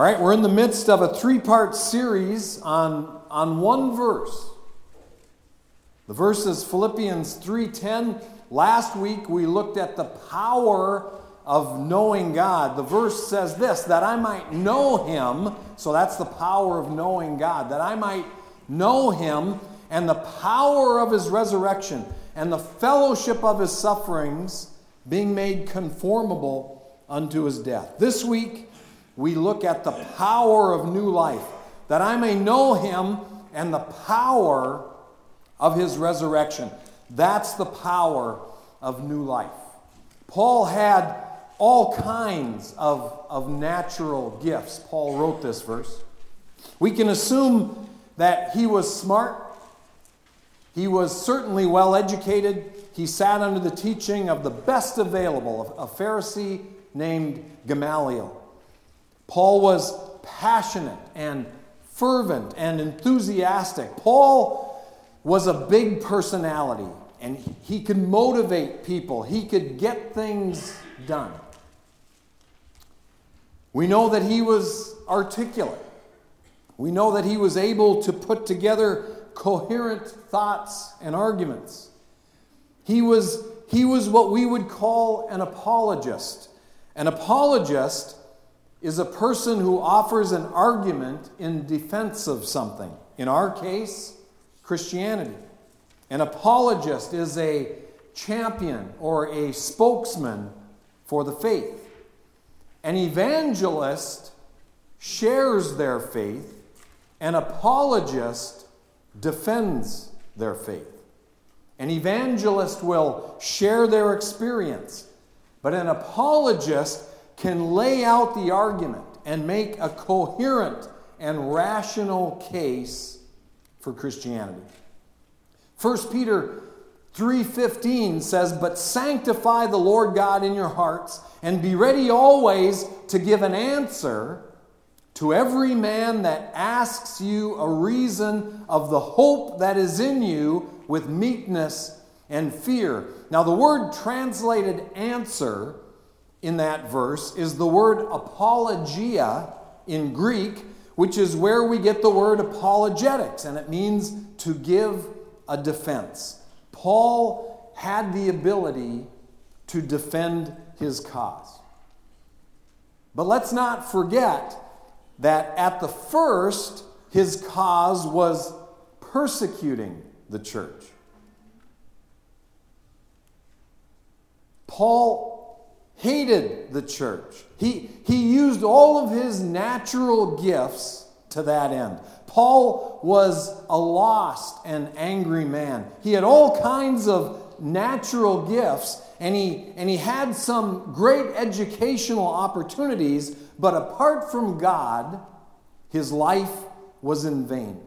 All right, we're in the midst of a three part series on, on one verse. The verse is Philippians 3:10. Last week we looked at the power of knowing God. The verse says this that I might know him, so that's the power of knowing God, that I might know him and the power of his resurrection and the fellowship of his sufferings, being made conformable unto his death. This week we look at the power of new life, that I may know him and the power of his resurrection. That's the power of new life. Paul had all kinds of, of natural gifts. Paul wrote this verse. We can assume that he was smart. He was certainly well educated. He sat under the teaching of the best available, a Pharisee named Gamaliel. Paul was passionate and fervent and enthusiastic. Paul was a big personality and he could motivate people, he could get things done. We know that he was articulate. We know that he was able to put together coherent thoughts and arguments. He was, he was what we would call an apologist. An apologist is a person who offers an argument in defense of something. In our case, Christianity. An apologist is a champion or a spokesman for the faith. An evangelist shares their faith, an apologist defends their faith. An evangelist will share their experience, but an apologist can lay out the argument and make a coherent and rational case for Christianity. 1 Peter 3:15 says, "But sanctify the Lord God in your hearts and be ready always to give an answer to every man that asks you a reason of the hope that is in you with meekness and fear." Now the word translated answer in that verse is the word apologia in Greek, which is where we get the word apologetics, and it means to give a defense. Paul had the ability to defend his cause. But let's not forget that at the first, his cause was persecuting the church. Paul hated the church. He, he used all of his natural gifts to that end. Paul was a lost and angry man. He had all kinds of natural gifts, and he, and he had some great educational opportunities, but apart from God, his life was in vain.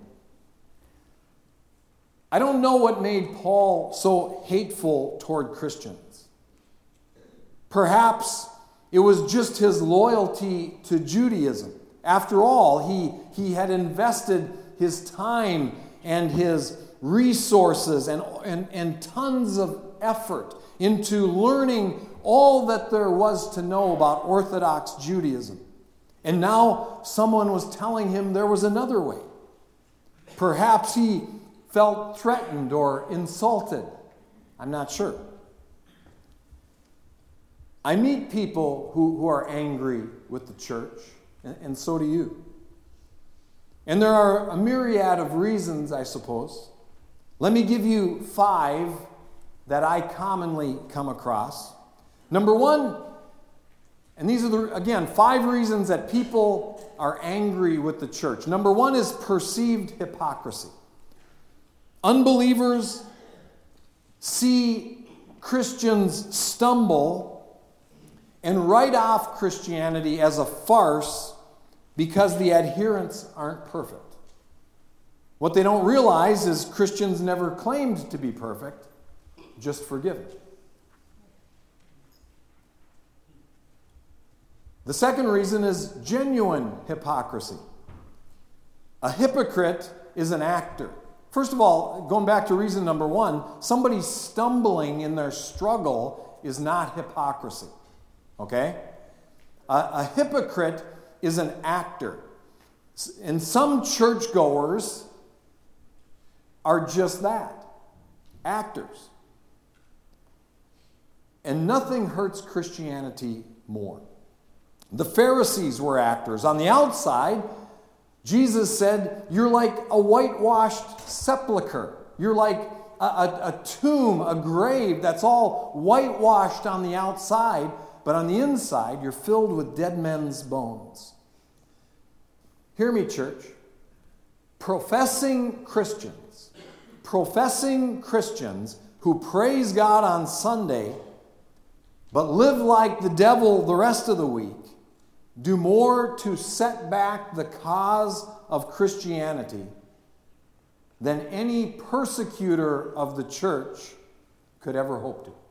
I don't know what made Paul so hateful toward Christians. Perhaps it was just his loyalty to Judaism. After all, he, he had invested his time and his resources and, and, and tons of effort into learning all that there was to know about Orthodox Judaism. And now someone was telling him there was another way. Perhaps he felt threatened or insulted. I'm not sure. I meet people who, who are angry with the church, and, and so do you. And there are a myriad of reasons, I suppose. Let me give you five that I commonly come across. Number one, and these are, the, again, five reasons that people are angry with the church. Number one is perceived hypocrisy. Unbelievers see Christians stumble and write off Christianity as a farce because the adherents aren't perfect. What they don't realize is Christians never claimed to be perfect, just forgiven. The second reason is genuine hypocrisy. A hypocrite is an actor. First of all, going back to reason number one, somebody stumbling in their struggle is not hypocrisy. Okay? A, a hypocrite is an actor. And some churchgoers are just that actors. And nothing hurts Christianity more. The Pharisees were actors. On the outside, Jesus said, You're like a whitewashed sepulchre. You're like a, a, a, tomb, a grave that's all whitewashed on the outside, but on the inside, you're filled with dead men's bones. Hear me, church. Professing Christians, professing Christians who praise God on Sunday, but live like the devil the rest of the week, do more to set back the cause of Christianity than any persecutor of the church could ever hope to.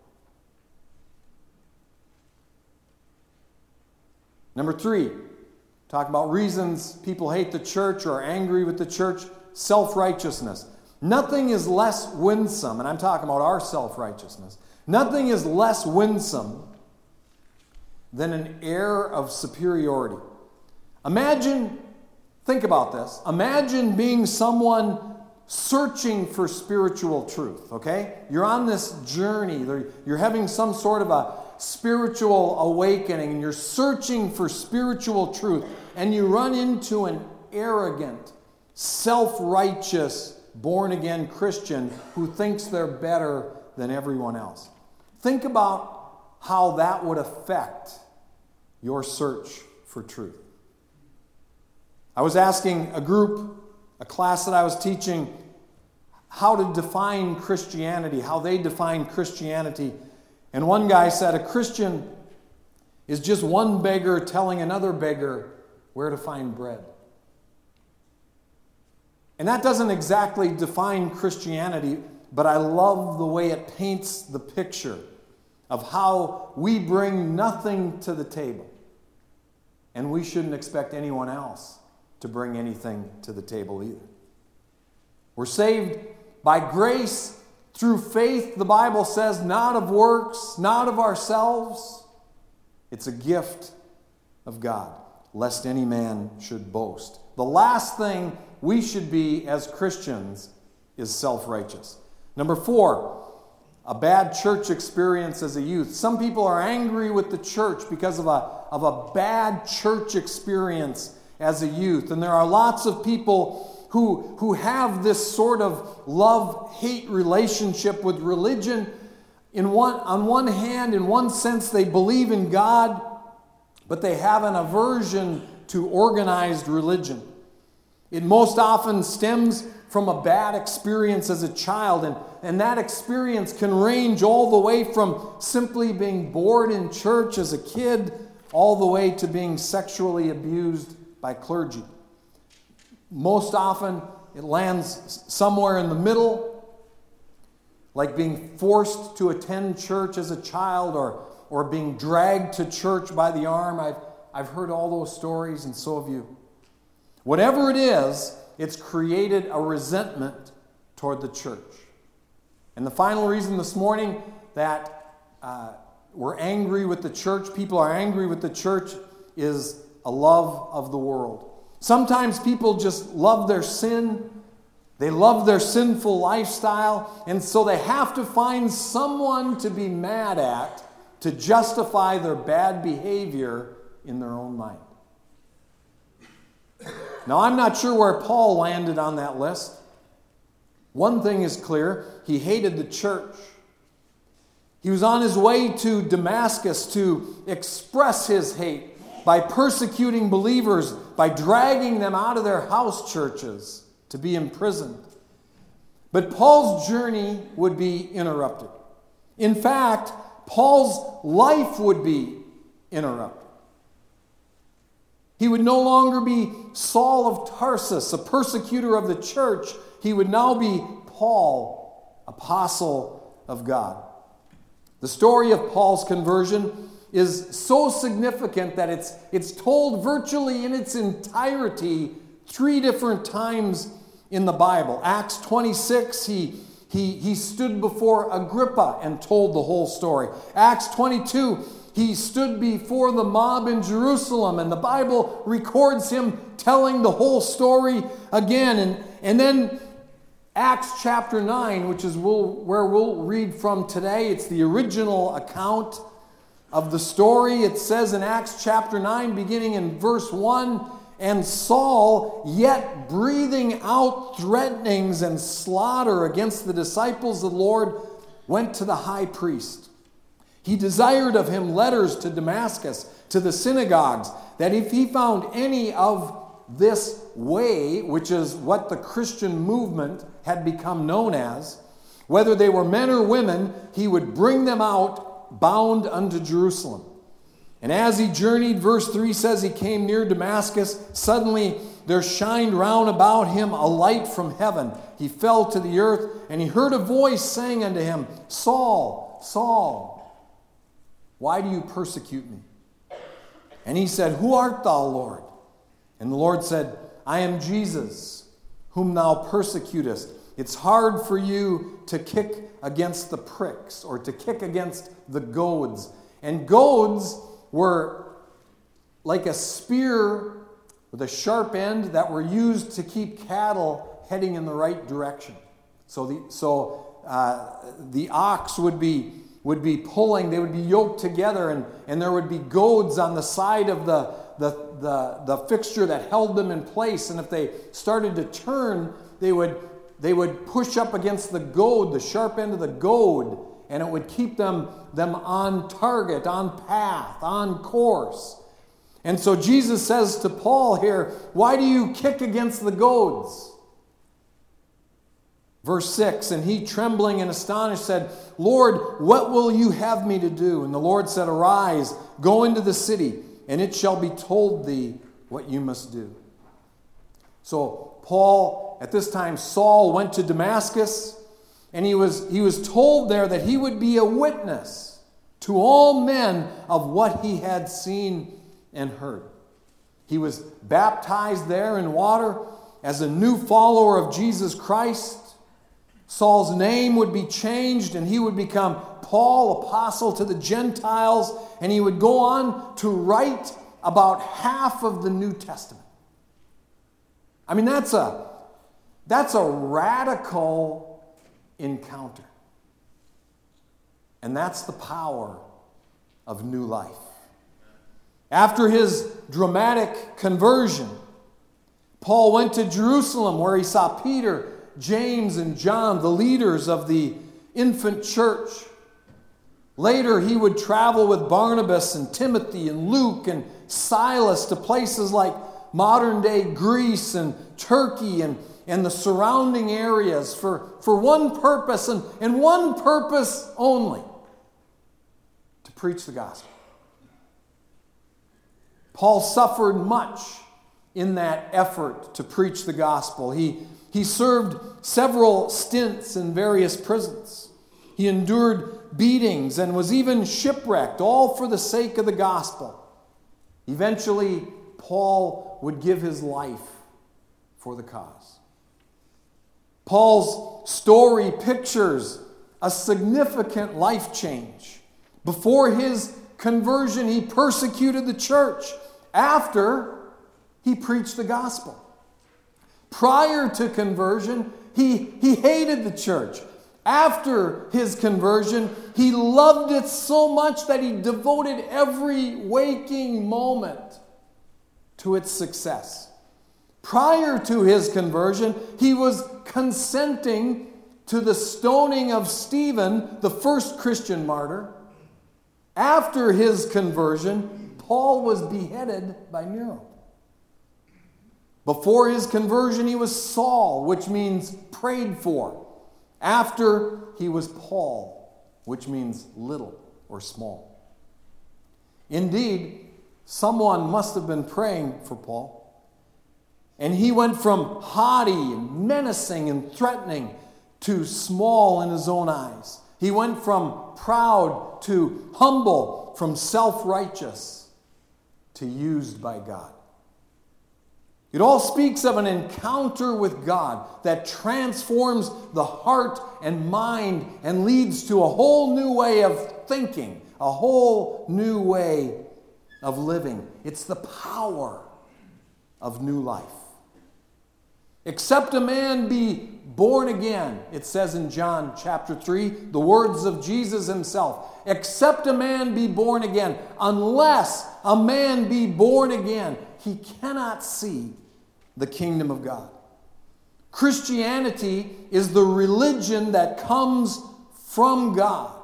Number three, talk about reasons people hate the church or are angry with the church self righteousness. Nothing is less winsome, and I'm talking about our self righteousness. Nothing is less winsome than an air of superiority. Imagine, think about this. Imagine being someone searching for spiritual truth, okay? You're on this journey, you're having some sort of a spiritual awakening, and you're searching for spiritual truth, and you run into an arrogant, self righteous, born again Christian who thinks they're better than everyone else. Think about how that would affect your search for truth. I was asking a group, a class that I was teaching, how to define Christianity, how they define Christianity. And one guy said a Christian is just one beggar telling another beggar where to find bread. And that doesn't exactly define Christianity, but I love the way it paints the picture of how we bring nothing to the table. And we shouldn't expect anyone else to bring anything to the table either. We're saved by grace through faith, the Bible says, not of works, not of ourselves. It's a gift of God, lest any man should boast. The last thing we should be as Christians is self righteous. Number four, a bad church experience as a youth. Some people are angry with the church because of a, of a bad church experience as a youth. And there are lots of people who, who have this sort of love hate relationship with religion. In one, on one hand, in one sense, they believe in God, but they have an aversion to organized religion. It most often stems from a bad experience as a child. And, and that experience can range all the way from simply being bored in church as a kid, all the way to being sexually abused by clergy. Most often, it lands somewhere in the middle, like being forced to attend church as a child or, or being dragged to church by the arm. I've, I've heard all those stories, and so have you. Whatever it is, it's created a resentment toward the church. And the final reason this morning that uh, we're angry with the church, people are angry with the church, is a love of the world. Sometimes people just love their sin, they love their sinful lifestyle, and so they have to find someone to be mad at to justify their bad behavior in their own mind. Now, I'm not sure where Paul landed on that list. One thing is clear he hated the church. He was on his way to Damascus to express his hate by persecuting believers, by dragging them out of their house churches to be imprisoned. But Paul's journey would be interrupted. In fact, Paul's life would be interrupted. He would no longer be Saul of Tarsus, a persecutor of the church. He would now be Paul, apostle of God. The story of Paul's conversion is so significant that it's, it's told virtually in its entirety three different times in the Bible. Acts 26, he, he, he stood before Agrippa and told the whole story. Acts 22, he stood before the mob in Jerusalem, and the Bible records him telling the whole story again. And, and then Acts chapter 9, which is we'll, where we'll read from today, it's the original account of the story. It says in Acts chapter 9, beginning in verse 1 And Saul, yet breathing out threatenings and slaughter against the disciples of the Lord, went to the high priest. He desired of him letters to Damascus, to the synagogues, that if he found any of this way, which is what the Christian movement had become known as, whether they were men or women, he would bring them out bound unto Jerusalem. And as he journeyed, verse 3 says, he came near Damascus. Suddenly there shined round about him a light from heaven. He fell to the earth, and he heard a voice saying unto him, Saul, Saul, why do you persecute me? And he said, Who art thou, Lord? And the Lord said, I am Jesus, whom thou persecutest. It's hard for you to kick against the pricks or to kick against the goads. And goads were like a spear with a sharp end that were used to keep cattle heading in the right direction. So the, so, uh, the ox would be, would be pulling, they would be yoked together, and, and there would be goads on the side of the, the, the, the fixture that held them in place. And if they started to turn, they would, they would push up against the goad, the sharp end of the goad, and it would keep them, them on target, on path, on course. And so Jesus says to Paul here, Why do you kick against the goads? Verse 6 And he, trembling and astonished, said, Lord, what will you have me to do? And the Lord said, Arise, go into the city and it shall be told thee what you must do. So, Paul, at this time, Saul went to Damascus, and he was, he was told there that he would be a witness to all men of what he had seen and heard. He was baptized there in water as a new follower of Jesus Christ. Saul's name would be changed, and he would become Paul, apostle to the Gentiles, and he would go on to write about half of the New Testament. I mean, that's a, that's a radical encounter. And that's the power of new life. After his dramatic conversion, Paul went to Jerusalem where he saw Peter, James, and John, the leaders of the infant church. Later, he would travel with Barnabas and Timothy and Luke and Silas to places like modern day Greece and Turkey and, and the surrounding areas for, for one purpose and, and one purpose only to preach the gospel. Paul suffered much in that effort to preach the gospel. He, he served several stints in various prisons. He endured beatings and was even shipwrecked, all for the sake of the gospel. Eventually, Paul would give his life for the cause. Paul's story pictures a significant life change. Before his conversion, he persecuted the church. After, he preached the gospel. Prior to conversion, he, he hated the church. After his conversion, he loved it so much that he devoted every waking moment to its success. Prior to his conversion, he was consenting to the stoning of Stephen, the first Christian martyr. After his conversion, Paul was beheaded by Nero. Before his conversion, he was Saul, which means prayed for. After he was Paul, which means little or small. Indeed, someone must have been praying for Paul. And he went from haughty and menacing and threatening to small in his own eyes. He went from proud to humble, from self righteous to used by God. It all speaks of an encounter with God that transforms the heart and mind and leads to a whole new way of thinking, a whole new way of living. It's the power of new life. Except a man be born again, it says in John chapter 3, the words of Jesus himself. Except a man be born again, unless a man be born again, he cannot see the kingdom of God. Christianity is the religion that comes from God.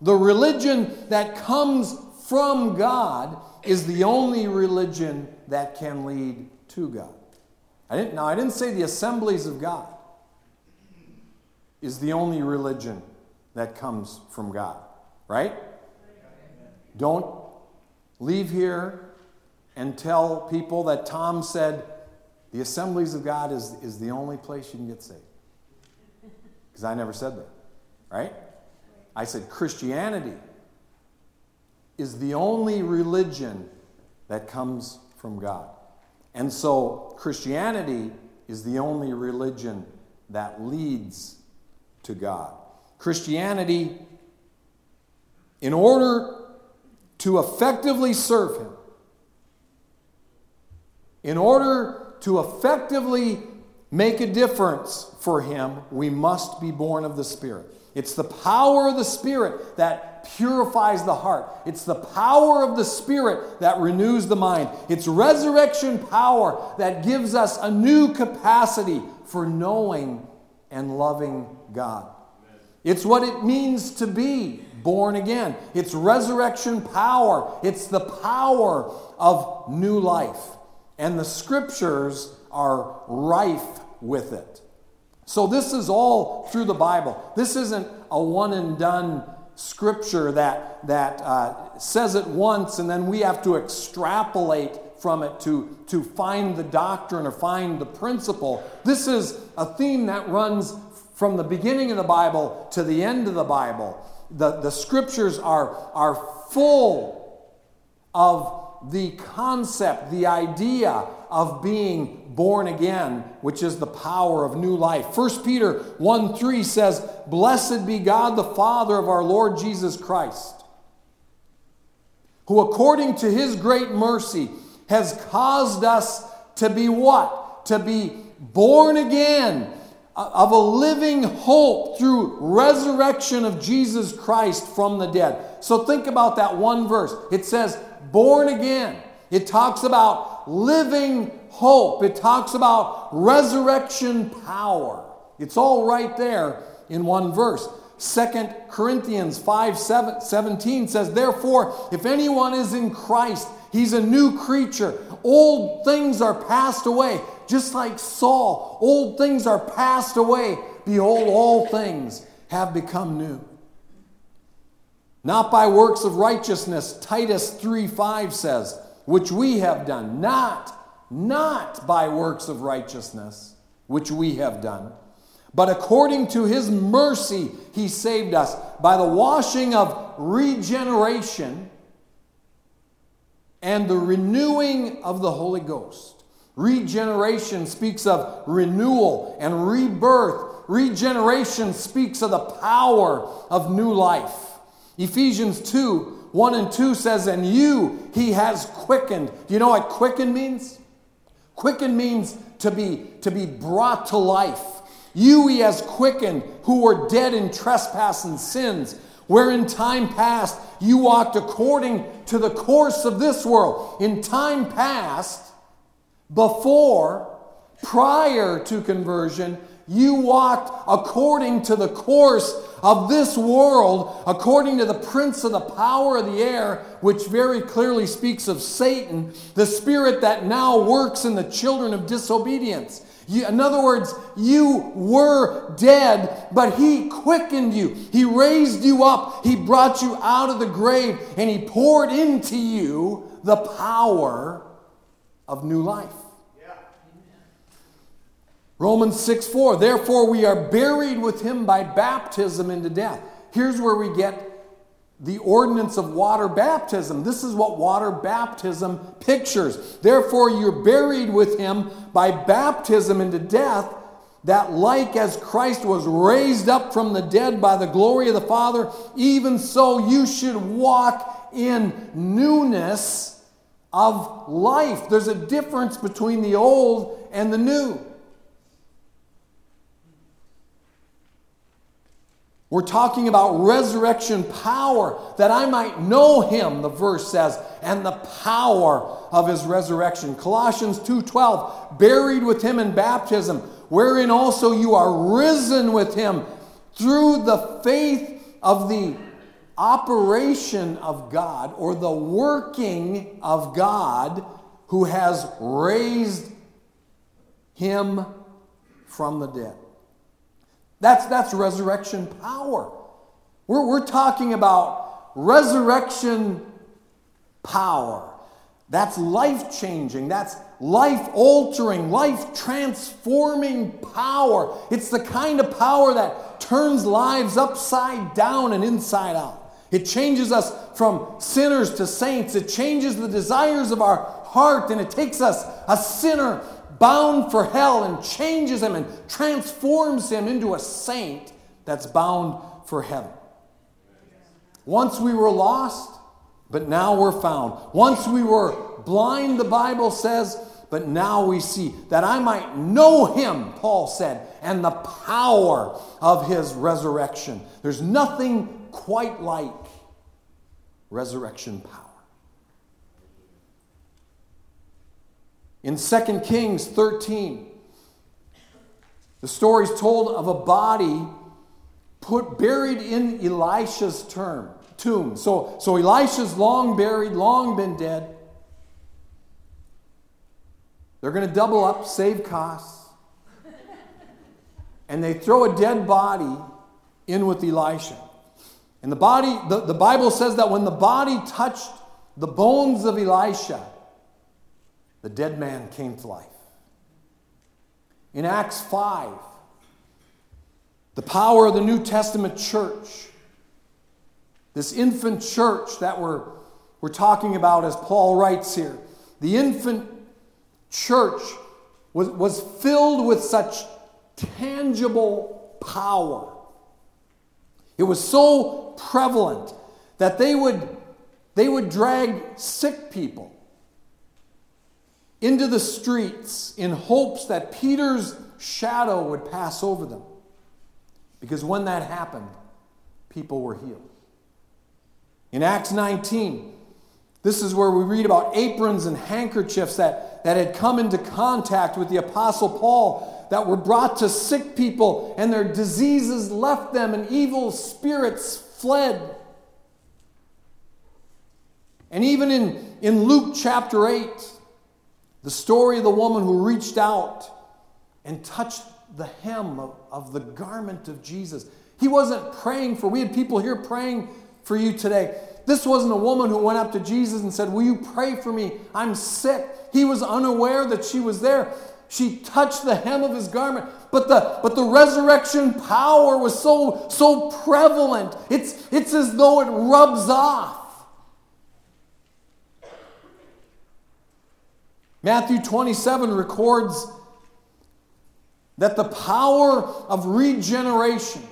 The religion that comes from God is the only religion that can lead to God. I didn't, now, I didn't say the assemblies of God is the only religion that comes from God, right? Don't leave here and tell people that Tom said the assemblies of God is, is the only place you can get saved. Because I never said that, right? I said Christianity is the only religion that comes from God. And so Christianity is the only religion that leads to God. Christianity, in order to effectively serve Him, in order to effectively make a difference for Him, we must be born of the Spirit. It's the power of the Spirit that purifies the heart. It's the power of the Spirit that renews the mind. It's resurrection power that gives us a new capacity for knowing and loving God. It's what it means to be born again. It's resurrection power. It's the power of new life. And the scriptures are rife with it. So, this is all through the Bible. This isn't a one and done scripture that, that uh, says it once and then we have to extrapolate from it to, to find the doctrine or find the principle. This is a theme that runs from the beginning of the Bible to the end of the Bible. The, the scriptures are, are full of the concept, the idea of being born again, which is the power of new life. 1 Peter 1 3 says, Blessed be God the Father of our Lord Jesus Christ, who according to his great mercy has caused us to be what? To be born again of a living hope through resurrection of Jesus Christ from the dead. So think about that one verse. It says, born again. It talks about living hope. It talks about resurrection power. It's all right there in one verse. Second Corinthians 5 7, 17 says, Therefore, if anyone is in Christ, he's a new creature. Old things are passed away. Just like Saul, old things are passed away. Behold, all things have become new. Not by works of righteousness, Titus 3 5 says, which we have done. Not, not by works of righteousness, which we have done. But according to his mercy, he saved us by the washing of regeneration and the renewing of the Holy Ghost. Regeneration speaks of renewal and rebirth. Regeneration speaks of the power of new life. Ephesians 2 1 and 2 says, And you he has quickened. Do you know what quicken means? Quicken means to be, to be brought to life. You he has quickened who were dead in trespass and sins, where in time past you walked according to the course of this world. In time past, before, prior to conversion, you walked according to the course of this world, according to the prince of the power of the air, which very clearly speaks of Satan, the spirit that now works in the children of disobedience. In other words, you were dead, but He quickened you. He raised you up. He brought you out of the grave, and He poured into you the power of new life. Romans 6 4, therefore we are buried with him by baptism into death. Here's where we get the ordinance of water baptism. This is what water baptism pictures. Therefore, you're buried with him by baptism into death, that like as Christ was raised up from the dead by the glory of the Father, even so you should walk in newness of life. There's a difference between the old and the new. We're talking about resurrection power, that I might know him, the verse says, and the power of his resurrection. Colossians 2:12, buried with him in baptism, wherein also you are risen with him through the faith of the operation of God or the working of God who has raised him from the dead. That's, that's resurrection power. We're, we're talking about resurrection power. That's life changing. That's life altering, life transforming power. It's the kind of power that turns lives upside down and inside out. It changes us from sinners to saints. It changes the desires of our heart and it takes us, a sinner, bound for hell and changes him and transforms him into a saint that's bound for heaven. Once we were lost, but now we're found. Once we were blind, the Bible says, but now we see that I might know him, Paul said, and the power of his resurrection. There's nothing quite like resurrection power. In 2 Kings 13, the story is told of a body put buried in Elisha's term, tomb. So, so Elisha's long buried, long been dead. They're going to double up, save costs. And they throw a dead body in with Elisha. And the body, the, the Bible says that when the body touched the bones of Elisha, the dead man came to life. In Acts 5, the power of the New Testament church, this infant church that we're, we're talking about, as Paul writes here, the infant church was, was filled with such tangible power. It was so prevalent that they would, they would drag sick people into the streets in hopes that Peter's shadow would pass over them. Because when that happened, people were healed. In Acts 19, this is where we read about aprons and handkerchiefs that, that had come into contact with the Apostle Paul that were brought to sick people, and their diseases left them, and evil spirits fled. And even in, in Luke chapter 8, the story of the woman who reached out and touched the hem of, of the garment of Jesus. He wasn't praying for, we had people here praying for you today. This wasn't a woman who went up to Jesus and said, Will you pray for me? I'm sick. He was unaware that she was there. She touched the hem of his garment. But the, but the resurrection power was so, so prevalent. It's, it's as though it rubs off. Matthew 27 records that the power of regeneration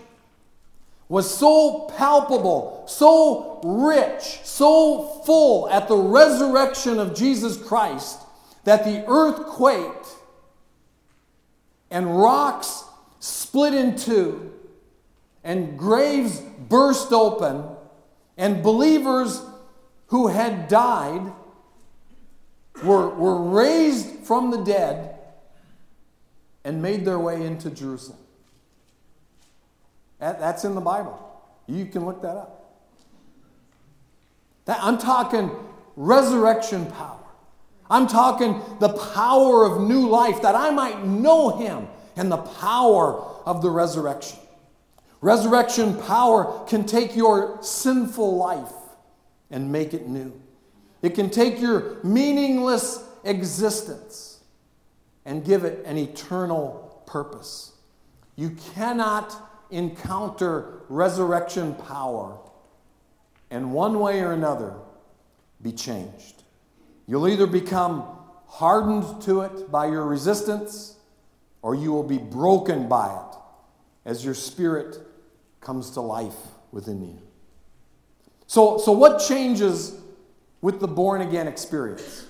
was so palpable, so rich, so full at the resurrection of Jesus Christ that the earth quaked and rocks split in two and graves burst open and believers who had died were, were raised from the dead and made their way into Jerusalem. That, that's in the Bible. You can look that up. That, I'm talking resurrection power. I'm talking the power of new life that I might know Him and the power of the resurrection. Resurrection power can take your sinful life and make it new. It can take your meaningless existence and give it an eternal purpose. You cannot encounter resurrection power and one way or another be changed. You'll either become hardened to it by your resistance or you will be broken by it as your spirit comes to life within you. So, so what changes with the born again experience?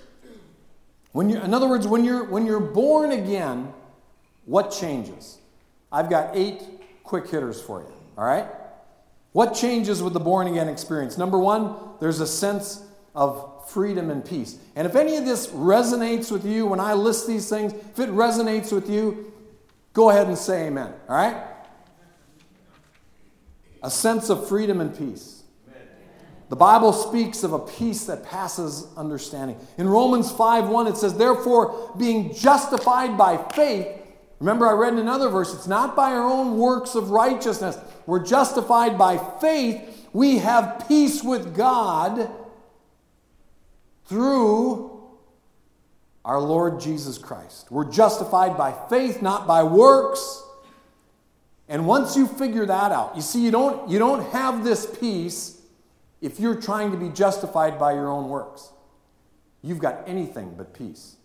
When you, in other words, when you're, when you're born again, what changes? I've got eight quick hitters for you, all right? What changes with the born again experience? Number one, there's a sense of freedom and peace. And if any of this resonates with you, when I list these things, if it resonates with you, go ahead and say amen, all right? A sense of freedom and peace. The Bible speaks of a peace that passes understanding. In Romans 5 1, it says, Therefore, being justified by faith, remember I read in another verse, it's not by our own works of righteousness. We're justified by faith. We have peace with God through our Lord Jesus Christ. We're justified by faith, not by works. And once you figure that out, you see, you don't, you don't have this peace if you're trying to be justified by your own works. You've got anything but peace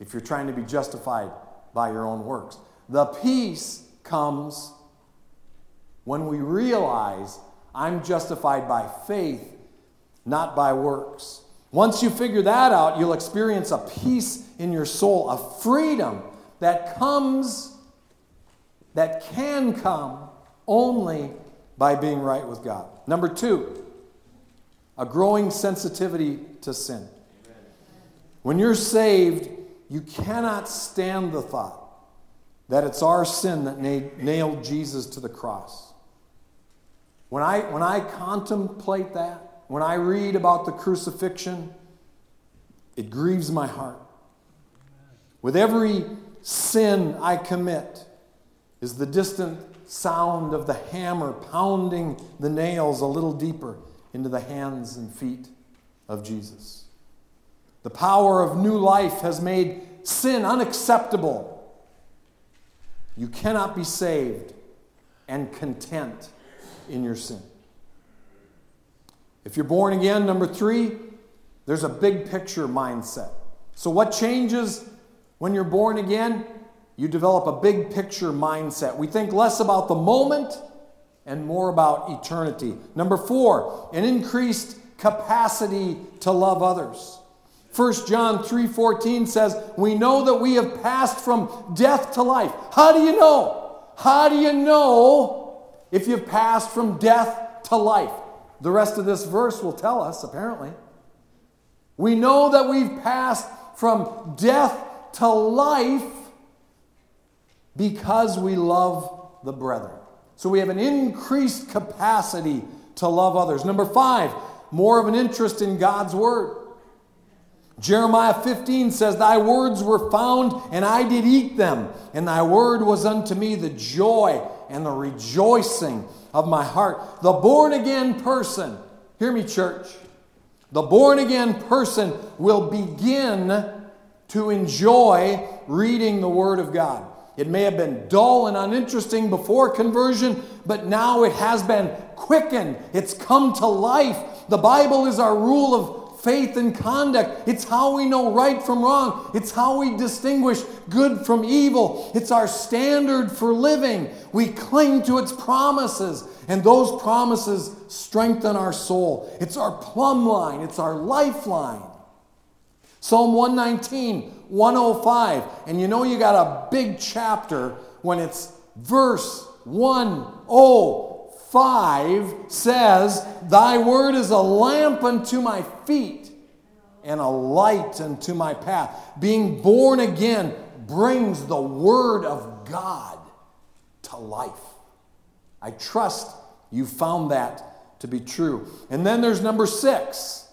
if you're trying to be justified by your own works. The peace comes when we realize I'm justified by faith, not by works. Once you figure that out, you'll experience a peace in your soul, a freedom that comes, that can come only by being right with God. Number two, a growing sensitivity to sin. When you're saved, you cannot stand the thought that it's our sin that nailed Jesus to the cross. When I, when I contemplate that, when I read about the crucifixion, it grieves my heart. With every sin I commit is the distant sound of the hammer pounding the nails a little deeper into the hands and feet of Jesus. The power of new life has made sin unacceptable. You cannot be saved and content in your sin. If you're born again, number three, there's a big picture mindset. So, what changes when you're born again? You develop a big picture mindset. We think less about the moment and more about eternity. Number four, an increased capacity to love others. 1 John 3:14 says, "We know that we have passed from death to life." How do you know? How do you know if you've passed from death to life? The rest of this verse will tell us, apparently. We know that we've passed from death to life because we love the brethren. So we have an increased capacity to love others. Number five, more of an interest in God's word. Jeremiah 15 says, Thy words were found, and I did eat them, and thy word was unto me the joy and the rejoicing of my heart. The born again person, hear me, church, the born again person will begin to enjoy reading the Word of God. It may have been dull and uninteresting before conversion, but now it has been quickened. It's come to life. The Bible is our rule of faith and conduct. It's how we know right from wrong. It's how we distinguish good from evil. It's our standard for living. We cling to its promises, and those promises strengthen our soul. It's our plumb line, it's our lifeline. Psalm 119, 105. And you know you got a big chapter when it's verse 105 says, Thy word is a lamp unto my feet and a light unto my path. Being born again brings the word of God to life. I trust you found that to be true. And then there's number six.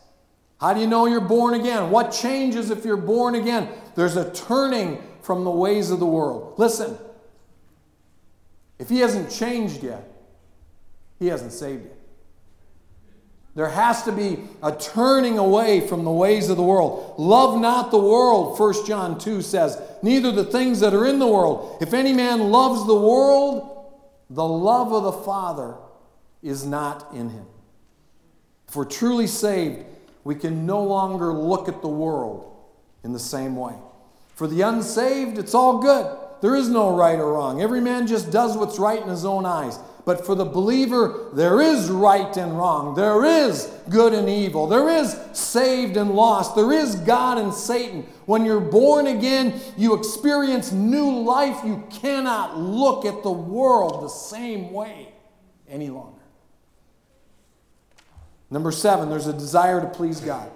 How do you know you're born again? What changes if you're born again? There's a turning from the ways of the world. Listen, if he hasn't changed yet, he hasn't saved you. There has to be a turning away from the ways of the world. Love not the world, 1 John 2 says, neither the things that are in the world. If any man loves the world, the love of the Father is not in him. If we're truly saved, we can no longer look at the world in the same way. For the unsaved, it's all good. there is no right or wrong. Every man just does what's right in his own eyes. But for the believer, there is right and wrong. There is good and evil. There is saved and lost. There is God and Satan. When you're born again, you experience new life. You cannot look at the world the same way any longer. Number seven, there's a desire to please God.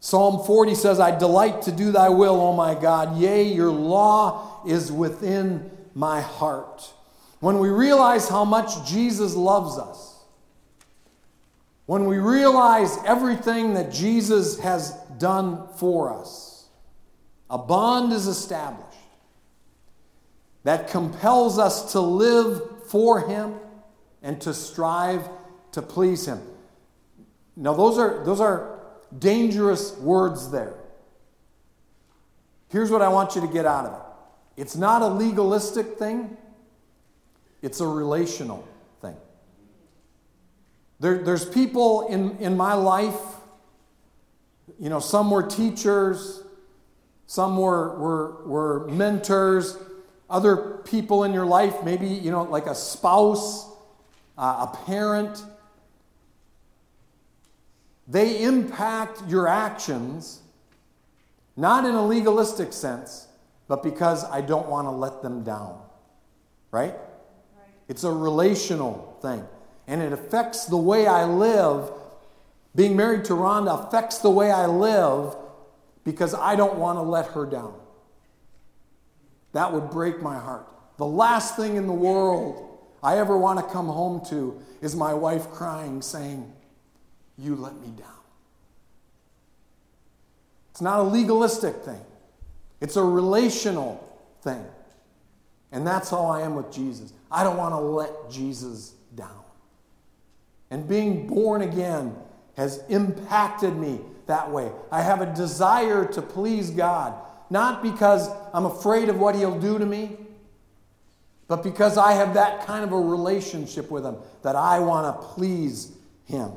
Psalm 40 says, I delight to do thy will, O my God. Yea, your law is within my heart. When we realize how much Jesus loves us, when we realize everything that Jesus has done for us, a bond is established that compels us to live for Him and to strive to please Him. Now, those are, those are dangerous words there. Here's what I want you to get out of it it's not a legalistic thing, it's a relational thing. There, there's people in, in my life, you know, some were teachers, some were, were, were mentors, other people in your life, maybe, you know, like a spouse, uh, a parent. They impact your actions, not in a legalistic sense, but because I don't want to let them down. Right? It's a relational thing. And it affects the way I live. Being married to Rhonda affects the way I live because I don't want to let her down. That would break my heart. The last thing in the world I ever want to come home to is my wife crying, saying, You let me down. It's not a legalistic thing, it's a relational thing. And that's how I am with Jesus. I don't want to let Jesus down. And being born again has impacted me that way. I have a desire to please God, not because I'm afraid of what He'll do to me, but because I have that kind of a relationship with Him that I want to please Him.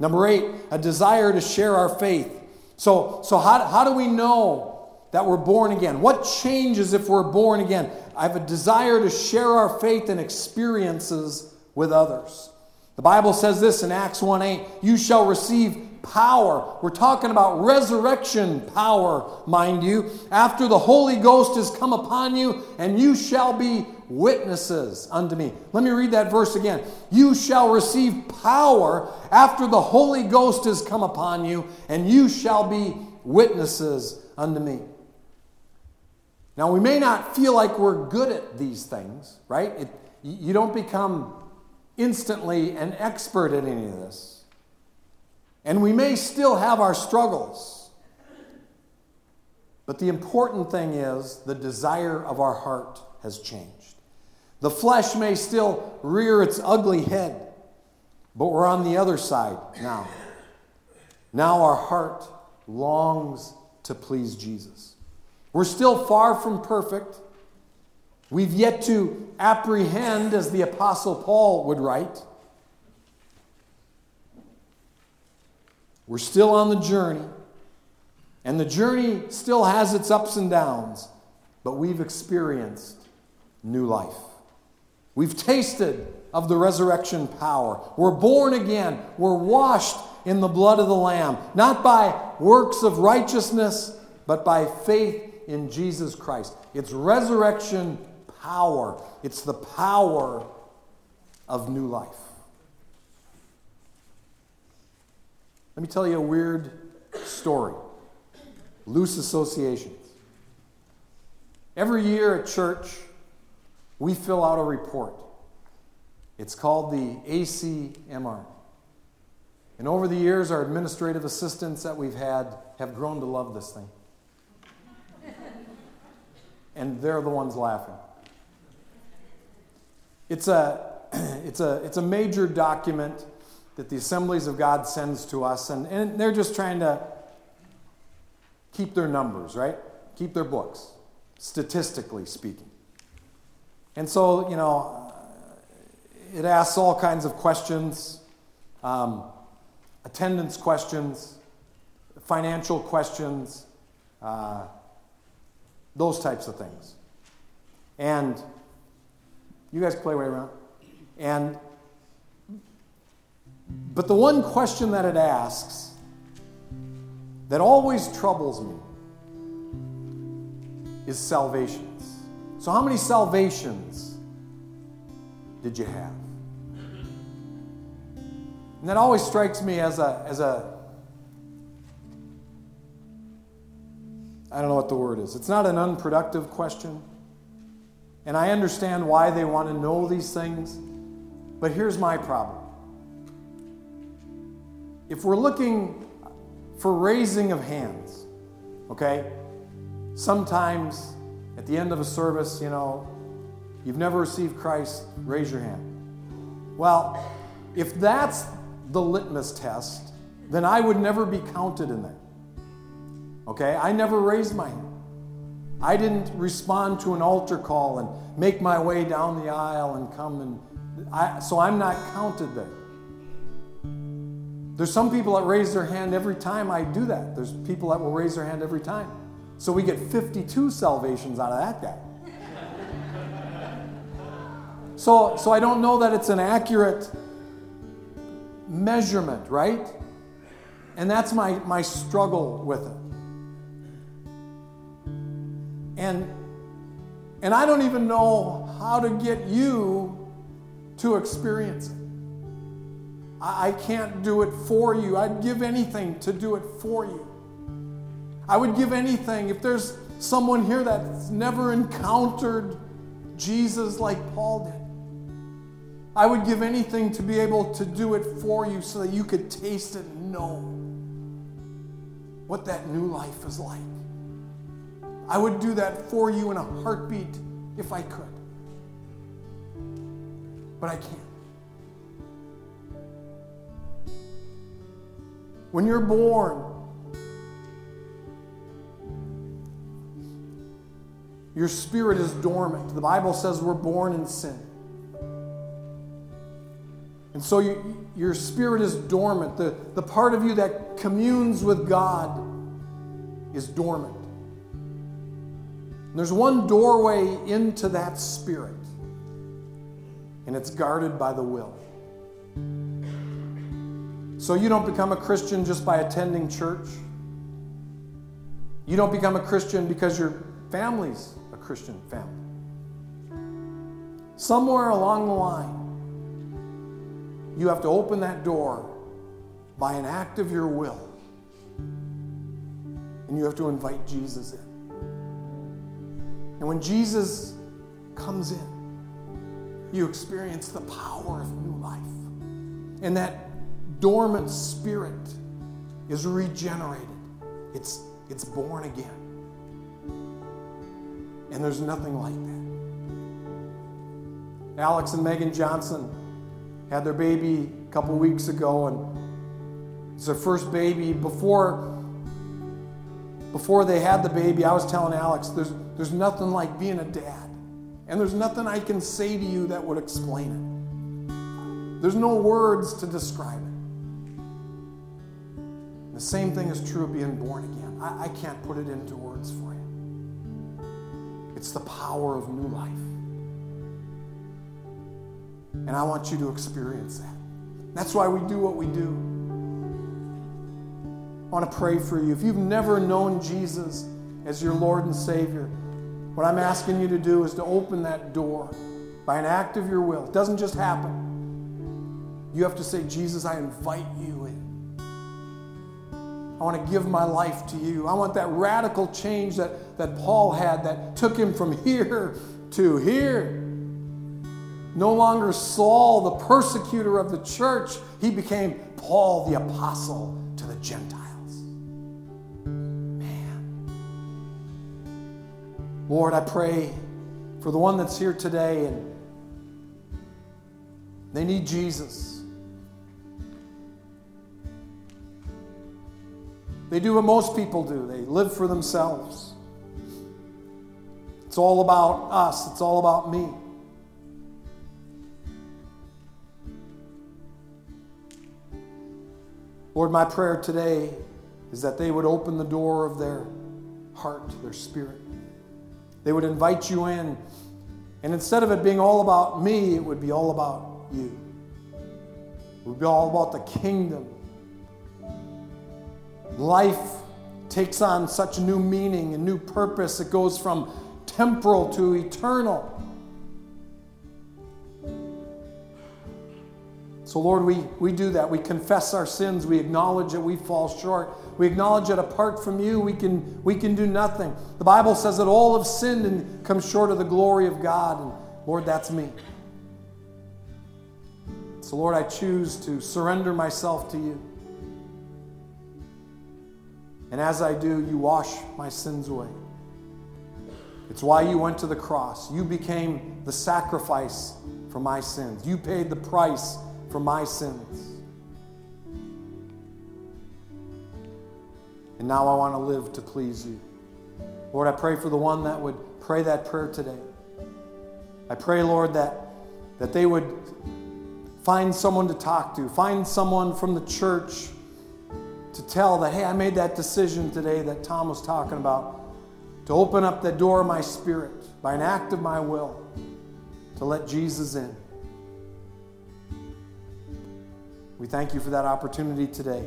Number eight, a desire to share our faith. So, so how, how do we know that we're born again? What changes if we're born again? I have a desire to share our faith and experiences with others. The Bible says this in Acts 1 8 you shall receive power. We're talking about resurrection power, mind you, after the Holy Ghost has come upon you, and you shall be witnesses unto me. Let me read that verse again. You shall receive power after the Holy Ghost has come upon you, and you shall be witnesses unto me. Now, we may not feel like we're good at these things, right? It, you don't become instantly an expert at any of this. And we may still have our struggles. But the important thing is the desire of our heart has changed. The flesh may still rear its ugly head, but we're on the other side now. Now our heart longs to please Jesus. We're still far from perfect. We've yet to apprehend, as the Apostle Paul would write. We're still on the journey, and the journey still has its ups and downs, but we've experienced new life. We've tasted of the resurrection power. We're born again. We're washed in the blood of the Lamb, not by works of righteousness, but by faith in Jesus Christ. It's resurrection power, it's the power of new life. Let me tell you a weird story loose associations. Every year at church, we fill out a report. It's called the ACMR. And over the years, our administrative assistants that we've had have grown to love this thing and they're the ones laughing. It's a, it's a, it's a major document that the Assemblies of God sends to us, and, and they're just trying to keep their numbers, right? Keep their books, statistically speaking. And so, you know, it asks all kinds of questions um, attendance questions, financial questions. Uh, those types of things. And you guys play way around. And but the one question that it asks that always troubles me is salvations. So, how many salvations did you have? And that always strikes me as a, as a, I don't know what the word is. It's not an unproductive question. And I understand why they want to know these things. But here's my problem. If we're looking for raising of hands, okay, sometimes at the end of a service, you know, you've never received Christ, raise your hand. Well, if that's the litmus test, then I would never be counted in there. Okay? I never raised my hand. I didn't respond to an altar call and make my way down the aisle and come and I, so I'm not counted there. There's some people that raise their hand every time I do that. There's people that will raise their hand every time. So we get 52 salvations out of that guy. so, so I don't know that it's an accurate measurement, right? And that's my, my struggle with it. And, and I don't even know how to get you to experience it. I, can't do it for you. I'd give anything to do it for you. I would give anything if there's someone here that's never encountered Jesus like Paul did. I would give anything to be able to do it for you so that you could taste it and know what that new life is like. I would do that for you in a heartbeat if I could. But I can't. When you're born, your spirit is dormant. The Bible says we're born in sin. And so you, your spirit is dormant. The, the part of you that communes with God is dormant. There's one doorway into that spirit, and it's guarded by the will. So you don't become a Christian just by attending church. You don't become a Christian because your family's a Christian family. Somewhere along the line, you have to open that door by an act of your will. And you have to invite Jesus in. And when Jesus comes in, you experience the power of new life. And that dormant spirit is regenerated. It's, it's born again. And there's nothing like that. Alex and Megan Johnson had their baby a couple weeks ago, and it's their first baby. Before, before they had the baby, I was telling Alex, there's, there's nothing like being a dad. And there's nothing I can say to you that would explain it. There's no words to describe it. The same thing is true of being born again. I, I can't put it into words for you. It's the power of new life. And I want you to experience that. That's why we do what we do. I want to pray for you. If you've never known Jesus as your Lord and Savior, what I'm asking you to do is to open that door by an act of your will. It doesn't just happen. You have to say, Jesus, I invite you. I want to give my life to you. I want that radical change that, that Paul had that took him from here to here. No longer Saul, the persecutor of the church, he became Paul, the apostle to the Gentiles. Man. Lord, I pray for the one that's here today and they need Jesus. They do what most people do they live for themselves. It's all about us, it's all about me. Lord, my prayer today is that they would open the door of their heart, their spirit. They would invite you in And instead of it being all about me, it would be all about you. It would be all about the kingdom. Life takes on such new meaning and new purpose. It goes from temporal to eternal. So, Lord, we, we do that. We confess our sins. We acknowledge that we fall short. We acknowledge that apart from you, we can, we can do nothing. The Bible says that all have sinned and come short of the glory of God. And Lord, that's me. So, Lord, I choose to surrender myself to you. And as I do, you wash my sins away. It's why you went to the cross. You became the sacrifice for my sins. You paid the price for my sins. And now I want to live to please you. Lord, I pray for the one that would pray that prayer today. I pray, Lord, that, that they would find someone to talk to, find someone from the church to tell that, hey, I made that decision today that Tom was talking about, to open up the door of my spirit by an act of my will to let Jesus in. We thank you for that opportunity today.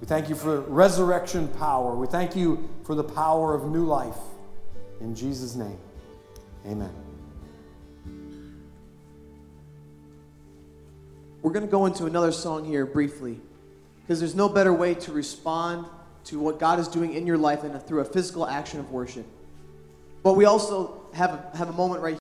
We thank you for resurrection power. We thank you for the power of new life. In Jesus' name, amen. We're going to go into another song here briefly because there's no better way to respond to what God is doing in your life than through a physical action of worship. But we also have a, have a moment right